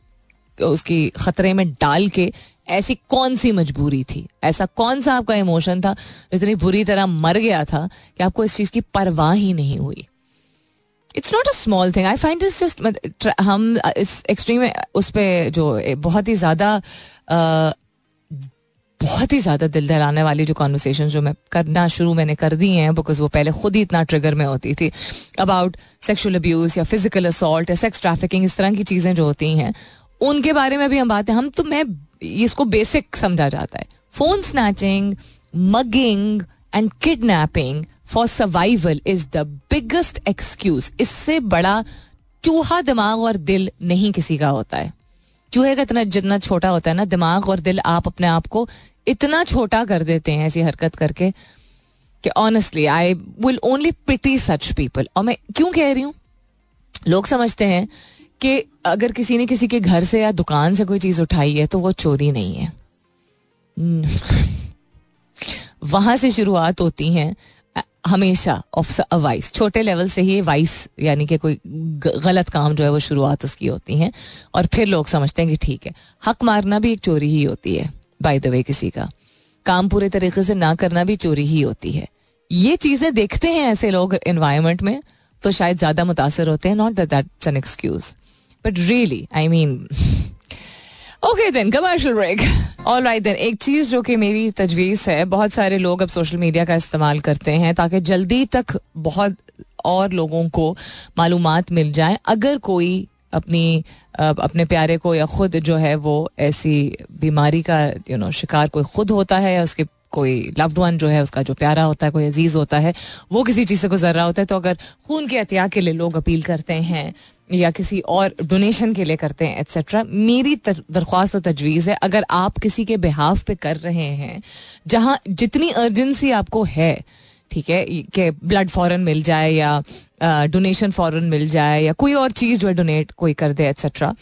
उसकी खतरे में डाल के ऐसी कौन सी मजबूरी थी? ऐसा कौन सा आपका इमोशन था इतनी बुरी तरह मर गया था कि आपको इस चीज़ की परवाह ही नहीं हुई? It's not a small thing I find this just हम इस एक्सट्रीम उस पर जो बहुत ही ज़्यादा बहुत ही ज़्यादा दिल दहलाने वाली जो कॉन्वर्सेशन जो मैं करना शुरू मैंने कर दी हैं बिकॉज़ वो पहले खुद ही इतना ट्रिगर में होती थी अबाउट सेक्शुअल अब्यूज़ या फ़िज़िकल असॉल्ट या सेक्स ट्रैफिकिंग इस तरह की चीज़ें जो होती हैं, उनके बारे में भी हम बातें, हम तो मैं, इसको बेसिक समझा जाता है। Phone snatching mugging and kidnapping for survival is the biggest excuse इससे बड़ा चूहा दिमाग और दिल नहीं किसी का होता है। चूहे का इतना जितना छोटा होता है ना, दिमाग और दिल आप अपने आप को इतना छोटा कर देते हैं ऐसी हरकत करके कि honestly I will only pity such people और मैं क्यों कह रही हूँ? लोग समझते हैं कि अगर किसी ने किसी के घर से या दुकान से कोई चीज़ उठाई है तो वो चोरी नहीं है। वहाँ से शुरुआत होती हैं। हमेशा ऑफ़ अ वाइस छोटे लेवल से ही वाइस यानी कि कोई गलत काम जो है वो शुरुआत उसकी होती है। और फिर लोग समझते हैं कि ठीक है। हक मारना भी एक चोरी ही होती है बाय द वे किसी का। काम पूरे तरीके से ना करना भी चोरी ही होती है। ये चीज़ें देखते हैं ऐसे लोग इन्वायरमेंट में तो शायद ज़्यादा मुतासर होते हैं not that that's an excuse but really I mean okay then commercial break all right then एक चीज़ जो कि मेरी तजवीज है, बहुत सारे लोग अब सोशल मीडिया का इस्तेमाल करते हैं ताकि जल्दी तक बहुत और लोगों को मालूम मिल जाए। अगर कोई अपनी अपने प्यारे को या खुद जो है वो ऐसी बीमारी का यू नो शिकार कोई खुद होता है या उसके कोई लव्ड वन जो है, उसका जो प्यारा होता है, कोई अज़ीज़ होता है, वो किसी चीज़ से गुजर रहा होता है तो अगर खून के एहतियात के लिए लोग अपील करते हैं या किसी और डोनेशन के लिए करते हैं एट्सट्रा मेरी दरख्वास्त और तजवीज़ है, अगर आप किसी के बिहाफ पे कर रहे हैं, जहाँ जितनी अर्जेंसी आपको है, ठीक है कि ब्लड फॉरन मिल जाए या डोनेशन फॉरन मिल जाए या कोई और चीज़ जो है डोनेट कोई कर दे एट्सेट्रा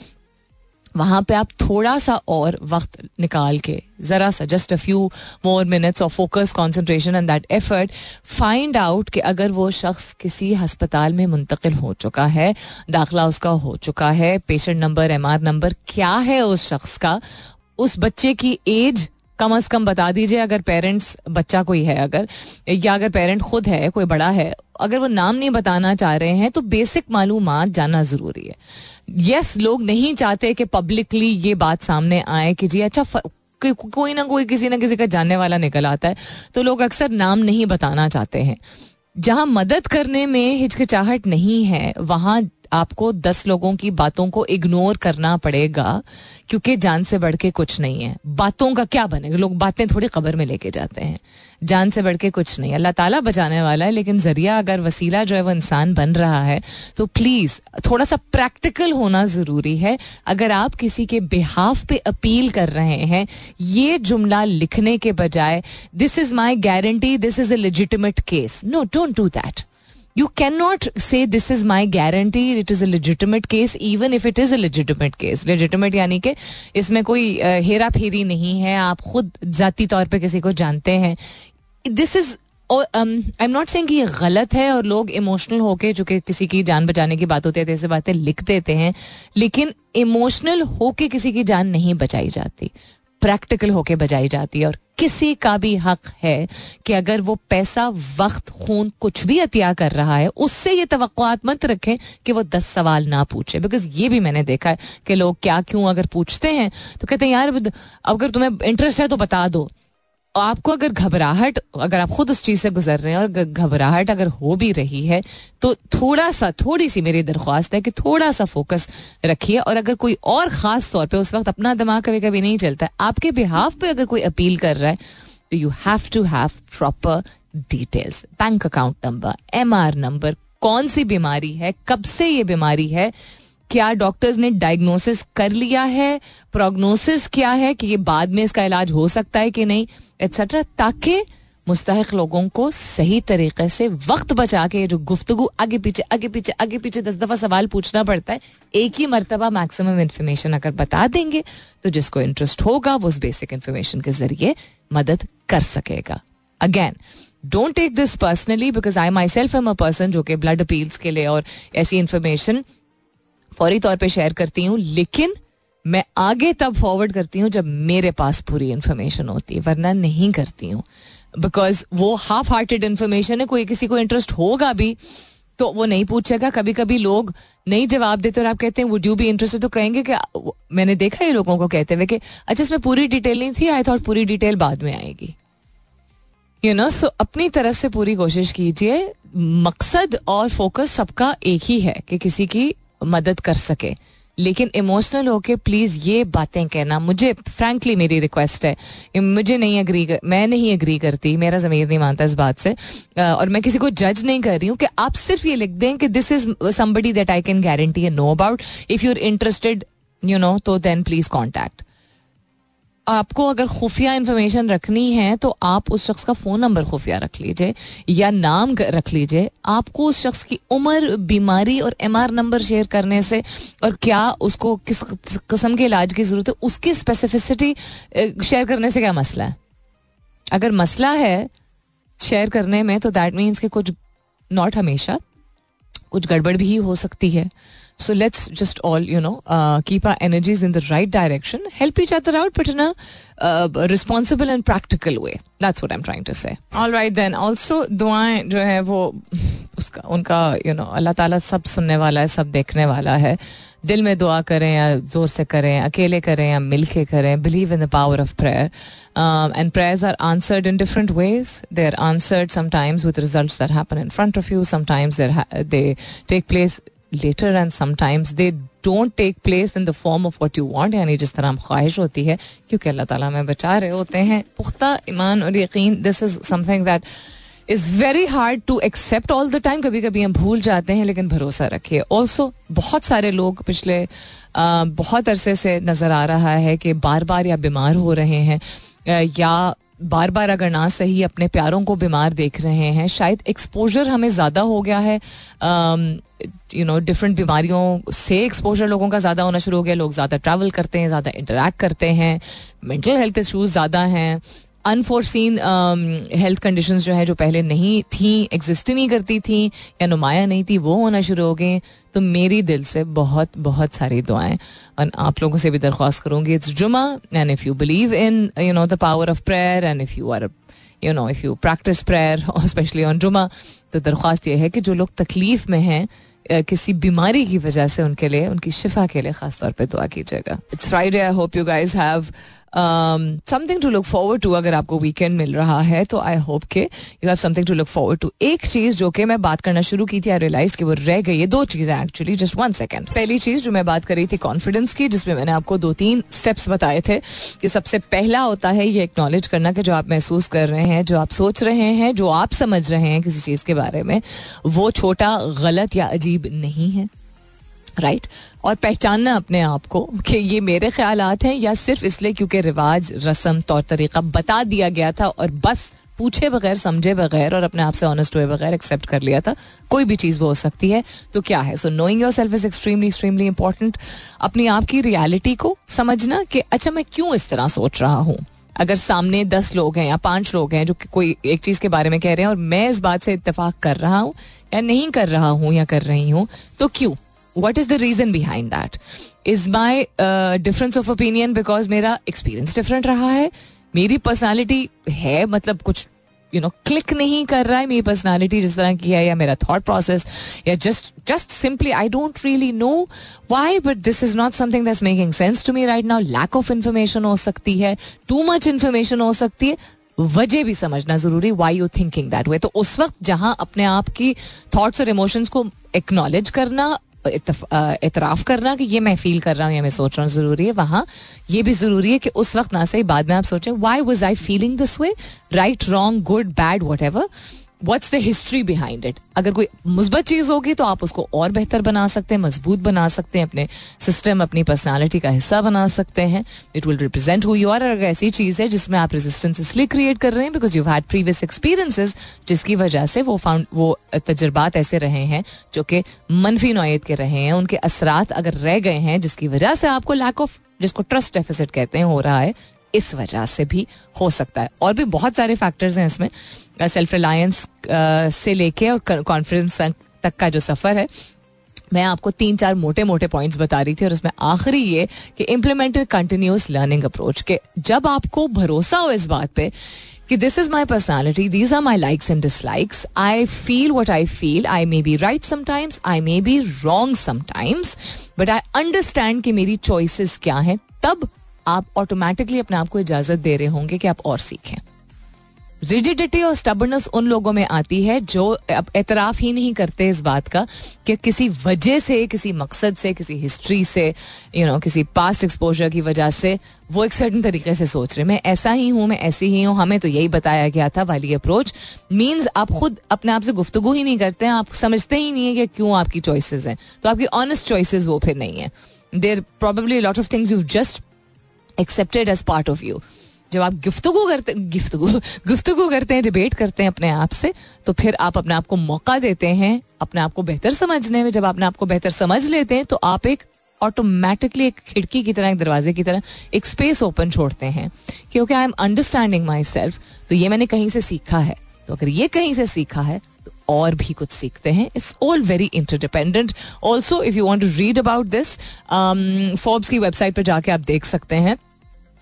वहाँ पे आप थोड़ा सा और वक्त निकाल के, जरा सा just a few more minutes of focus concentration and that effort find out कि अगर वो शख्स किसी हस्पताल में मुंतकिल हो चुका है, दाखिला उसका हो चुका है patient number M R number क्या है उस शख्स का, उस बच्चे की एज कम अज कम बता दीजिए, अगर पेरेंट्स बच्चा कोई है अगर, या अगर पेरेंट खुद है, कोई बड़ा है, अगर वो नाम नहीं बताना चाह रहे हैं तो बेसिक मालूम जानना ज़रूरी है। यस लोग नहीं चाहते कि पब्लिकली ये बात सामने आए कि जी अच्छा कोई ना कोई, किसी ना किसी का जानने वाला निकल आता है तो लोग अक्सर नाम नहीं बताना चाहते हैं। जहाँ मदद करने में हिचकिचाहट नहीं है, वहाँ आपको दस लोगों की बातों को इग्नोर करना पड़ेगा, क्योंकि जान से बढ़ के कुछ नहीं है। बातों का क्या बनेगा? लोग बातें थोड़ी खबर में लेके जाते हैं। जान से बढ़ के कुछ नहीं अल्लाह ताला बचाने वाला है, लेकिन ज़रिया अगर वसीला जो है वो इंसान बन रहा है तो प्लीज़ थोड़ा सा प्रैक्टिकल होना ज़रूरी है। अगर आप किसी के बिहाफ पे अपील कर रहे हैं, ये जुमला लिखने के बजाय this is my guarantee this is a legitimate case no don't do that you can not say this is my guarantee it is a legitimate case even if it is a case legitimate यानी कि इसमें कोई हेरा फेरी नहीं है, आप खुद जाती तौर पर किसी को जानते हैं। This is I am not saying कि ये गलत है और लोग इमोशनल होके जो कि किसी की जान बचाने की बात होती है ऐसे बातें लिख देते हैं, लेकिन इमोशनल होके किसी की जान नहीं बचाई जाती। प्रैक्टिकल होके बजाई जाती है। और किसी का भी हक है कि अगर वो पैसा, वक्त, खून कुछ भी अतिया कर रहा है, उससे ये तो मत रखें कि वो दस सवाल ना पूछे। बिकॉज़ ये भी मैंने देखा है कि लोग क्या क्यों अगर पूछते हैं तो कहते हैं, यार अगर तुम्हें इंटरेस्ट है तो बता दो। आपको अगर घबराहट, अगर आप खुद उस चीज़ से गुजर रहे हैं और घबराहट अगर हो भी रही है तो थोड़ा सा थोड़ी सी मेरी दरख्वास्त है कि थोड़ा सा फोकस रखिए और अगर कोई और खास तौर पे उस वक्त अपना दिमाग कभी कभी नहीं चलता है आपके बिहाफ पे अगर कोई अपील कर रहा है तो you have to have proper details bank account number M R number कौन सी बीमारी है, कब से ये बीमारी है क्या डॉक्टर्स ने डायग्नोसिस कर लिया है? प्रोग्नोसिस क्या है कि ये बाद में इसका इलाज हो सकता है कि नहीं एट्सेट्रा ताकि मुस्तक लोगों को सही तरीके से वक्त बचा के जो गुफ्तगु आगे पीछे आगे पीछे आगे पीछे दस दफ़ा सवाल पूछना पड़ता है, एक ही मरतबा मैक्सिमम इन्फॉर्मेशन अगर बता देंगे तो जिसको इंटरेस्ट होगा, वो उस बेसिक इन्फॉर्मेशन के ज़रिए मदद कर सकेगा। Again don't take this personally because I myself am a person जो कि ब्लड अपील्स के लिए और ऐसी इन्फॉर्मेशन फौरी तौर पे शेयर करती हूँ, लेकिन मैं आगे तब फॉरवर्ड करती हूँ जब मेरे पास पूरी इन्फॉर्मेशन होती है, वरना नहीं करती हूँ। बिकॉज़ वो हाफ़ हार्टेड इन्फॉर्मेशन है, कोई किसी को इंटरेस्ट होगा भी तो वो नहीं पूछेगा। कभी कभी लोग नहीं जवाब देते और आप कहते हैं वुड यू बी इंटरेस्टेड तो कहेंगे कि, मैंने देखा ये लोगों को, कहते हुए कि अच्छा इसमें पूरी डिटेल नहीं थी आई थॉट पूरी डिटेल बाद में आएगी. यू नो सो अपनी तरफ़ से पूरी कोशिश कीजिए। मकसद और फोकस सबका एक ही है कि किसी की मदद कर सके। लेकिन इमोशनल होके प्लीज़ ये बातें कहना मुझे फ्रैंकली मेरी रिक्वेस्ट है। मुझे नहीं अग्री कर, मैं नहीं अग्री करती मेरा जमीर नहीं मानता इस बात से। और मैं किसी को जज नहीं कर रही हूँ कि आप सिर्फ़ ये लिख दें कि this is somebody that I can guarantee a know about if you are interested you know तो देन प्लीज़ कॉन्टैक्ट आपको अगर खुफिया इन्फॉर्मेशन रखनी है तो आप उस शख्स का फ़ोन नंबर खुफिया रख लीजिए, या नाम रख लीजिए। आपको उस शख्स की उम्र, बीमारी और एम आर नंबर शेयर करने से, और क्या उसको किस किस्म के इलाज की ज़रूरत है, उसकी स्पेसिफिसिटी शेयर करने से क्या मसला है? अगर मसला है शेयर करने में तो दैट मीन्स कि कुछ नॉट हमेशा, कुछ गड़बड़ भी हो सकती है। So let's just all, you know, uh, keep our energies in the right direction, help each other out, but in a uh, responsible and practical way. That's what I'm trying to say. All right then. Also, दुआएं जो है वो उसका उनका you know अल्लाह ताला सब सुनने वाला है सब देखने वाला है दिल में दुआ करें या जोर से करें अकेले करें या मिल के करें believe in the power of prayer and prayers are answered in different ways they are answered sometimes with results that happen in front of you sometimes they take place later and sometimes they don't take place in the form of what you want यानी जिस तरह हम ख्वाहिश होती है क्योंकि अल्लाह ताला हमें बचा रहे होते हैं। पुख्ता ईमान और यकीन this is something that is very hard to accept all the time कभी कभी हम भूल जाते हैं लेकिन भरोसा रखिए। ऑल्सो बहुत सारे लोग पिछले आ, बहुत अरसे से नज़र आ रहा है कि बार बार या बीमार हो रहे हैं या बार बार अगर ना सही अपने प्यारों को बीमार देख रहे हैं शायद एक्सपोजर हमें ज़्यादा हो गया है यू नो डिफरेंट बीमारियों से एक्सपोजर लोगों का ज़्यादा होना शुरू हो गया। लोग ज़्यादा ट्रैवल करते हैं, ज़्यादा इंटरेक्ट करते हैं। मेंटल हेल्थ इशूज़ ज़्यादा हैं। अनफोर्सिन हेल्थ कंडीशंस जो है, जो पहले नहीं थी एग्जिस्ट नहीं करती थी या नुमाया नहीं थी, वो होना शुरू हो गए। तो मेरी दिल से बहुत बहुत सारी दुआएँ। और आप लोगों से भी दरख्वास्त करूँगी it's Juma and if you believe in you know the power of prayer and if you are you know if you practice prayer specially on Juma तो दरख्वास्त यह है कि जो लोग तकलीफ़ में हैं किसी बीमारी की वजह से उनके लिए, उनकी शिफा के लिए खास तौर पे दुआ कीजिएगा। It's Friday I hope you guys have something to look forward to अगर आपको वीकेंड मिल रहा है तो आई होप के you have something to look forward to एक चीज़ जो कि मैं बात करना शुरू की थी आई रियलाइज़ कि वो रह गई है, दो चीज़ें एक्चुअली जस्ट वन सेकेंड पहली चीज़ जो मैं बात कर रही थी कॉन्फिडेंस की, जिसमें मैंने आपको दो तीन स्टेप्स बताए थे, कि सबसे पहला होता है ये एक्नॉलेज करना कि जो आप महसूस कर रहे हैं, जो आप सोच रहे हैं, जो आप समझ रहे हैं किसी चीज़ के बारे में, वो छोटा, गलत या अजीब नहीं है। Right right? और पहचानना अपने आप को कि ये मेरे ख्याल हैं या सिर्फ़ इसलिए क्योंकि रिवाज, रस्म, तौर, तरीका बता दिया गया था और बस पूछे बगैर, समझे बगैर और अपने आप से ऑनेस्ट हुए बगैर एक्सेप्ट कर लिया था, कोई भी चीज़ वो हो सकती है। तो क्या है? So knowing yourself is extremely extremely important अपनी आप की रियलिटी को समझना कि अच्छा मैं क्यों इस तरह सोच रहा हूँ? अगर सामने दस लोग हैं या पाँच लोग हैं जो कोई एक चीज़ के बारे में कह रहे हैं और मैं इस बात से इतफाक कर रहा हूँ या नहीं कर रहा हूँ या कर रही हूँ तो क्यों? What is the reason behind that is my difference of opinion because मेरा एक्सपीरियंस डिफरेंट रहा है? मेरी पर्सनैलिटी है मतलब कुछ यू नो क्लिक नहीं कर रहा है मेरी पर्सनैलिटी जिस तरह की है या मेरा थॉट प्रोसेस या just just simply I don't really know why but this is not something that's making sense to me right now lack of information हो सकती है टू मच इन्फॉर्मेशन हो सकती है। वजह भी समझना ज़रूरी why you thinking that way तो उस वक्त जहाँ अपने आप की थॉट्स और इमोशंस को एक्नॉलेज करना इतराफ़ करना कि ये मैं फील कर रहा हूँ या मैं सोच रहा हूँ, ज़रूरी है वहाँ। ये भी ज़रूरी है कि उस वक्त ना सही, बाद में आप सोचें why was I feeling this way right wrong good bad whatever what's the history behind it अगर कोई मुस्बत चीज़ होगी तो आप उसको और बेहतर बना सकते हैं, मज़बूत बना सकते हैं, अपने सिस्टम अपनी पर्सनालिटी का हिस्सा बना सकते हैं। इट विल रिप्रेजेंट हुई और अगर ऐसी चीज़ है जिसमें आप रेजिस्टेंस इसलिए क्रिएट कर रहे हैं because you had previous experiences जिसकी वजह से वो फाउंड वो तजर्बात ऐसे रहे हैं, जो कि मनफी नोयत के रहे हैं, उनके असरात अगर रह गए हैं, जिसकी वजह से आपको लैक ऑफ़ जिसको ट्रस्ट डेफिसिट कहते हैं, हो रहा है, इस वजह से भी हो सकता है। और भी बहुत सारे फैक्टर्स हैं इसमें। सेल्फ रिलायंस से लेके और कॉन्फिडेंस तक का जो सफ़र है, मैं आपको तीन चार मोटे मोटे पॉइंट्स बता रही थी और उसमें आखिरी ये कि इम्प्लीमेंटेड कंटिन्यूस लर्निंग अप्रोच के जब आपको भरोसा हो इस बात पे कि this is my personality these are my likes and dislikes I feel what I feel I may be right sometimes I may be wrong sometimes but I understand कि मेरी चॉइसेस क्या हैं, तब आप ऑटोमेटिकली अपने आप को इजाज़त दे रहे होंगे कि आप और सीखें। रिजिडिटी और स्टबरनेस उन लोगों में आती है जो एतराफ ही नहीं करते इस बात का कि किसी वजह से किसी मकसद से किसी हिस्ट्री से यू you नो know, किसी पास्ट एक्सपोजर की वजह से वो एक सर्टन तरीके से सोच रहे मैं ऐसा ही हूँ मैं ऐसी ही हूँ हमें तो यही बताया गया था वाली अप्रोच मीन्स आप खुद अपने आप से गुफ्तगु ही नहीं करते हैं आप समझते ही नहीं है कि क्यों आपकी चॉइसेस हैं। तो आपकी ऑनेस्ट चॉइसेस वो फिर नहीं है। There probably lot of things you just accepted as part of you जब आप गुफ्तगु करते, गुफ्तगु गुफ्तगु करते हैं डिबेट करते हैं अपने आप से तो फिर आप अपने आप को मौका देते हैं, अपने आप को बेहतर समझने में। जब अपने आप को बेहतर समझ लेते हैं तो आप एक ऑटोमेटिकली एक खिड़की की तरह, एक दरवाजे की तरह, एक स्पेस ओपन छोड़ते हैं। क्योंकि I am understanding myself तो ये मैंने कहीं से सीखा है। तो अगर ये कहीं से सीखा है तो और भी कुछ सीखते हैं। It's all very interdependent also if you want to read about this Forbes की वेबसाइट पर जाके आप देख सकते हैं।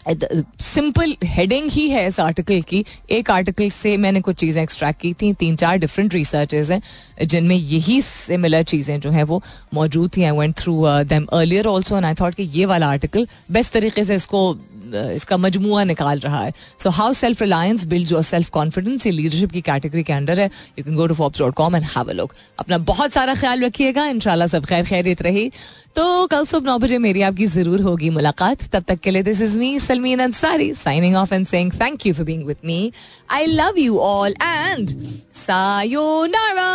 सिंपल हेडिंग ही है इस आर्टिकल की। एक आर्टिकल से मैंने कुछ चीज़ें एक्सट्रैक्ट की थी, तीन चार डिफरेंट रिसर्चेज हैं, जिनमें यही सिमिलर चीज़ें जो हैं वो मौजूद थी। I went through them earlier also and I thought कि ये वाला आर्टिकल बेस्ट तरीके से इसको इसका मजमुआ निकाल रहा है। So how self reliance build your self confidence ये लीडरशिप की कैटेगरी के अंडर है। You can go to Forbes dot com and have a look अपना बहुत सारा ख्याल रखिएगा। इंशाल्लाह सब खैर खैरियत रही। तो कल सुबह नौ बजे मेरी आपकी ज़रूर होगी मुलाकात। तब तक के लिए this is me Salmeen Ansari signing off and saying thank you for being with me I love you all and sayonara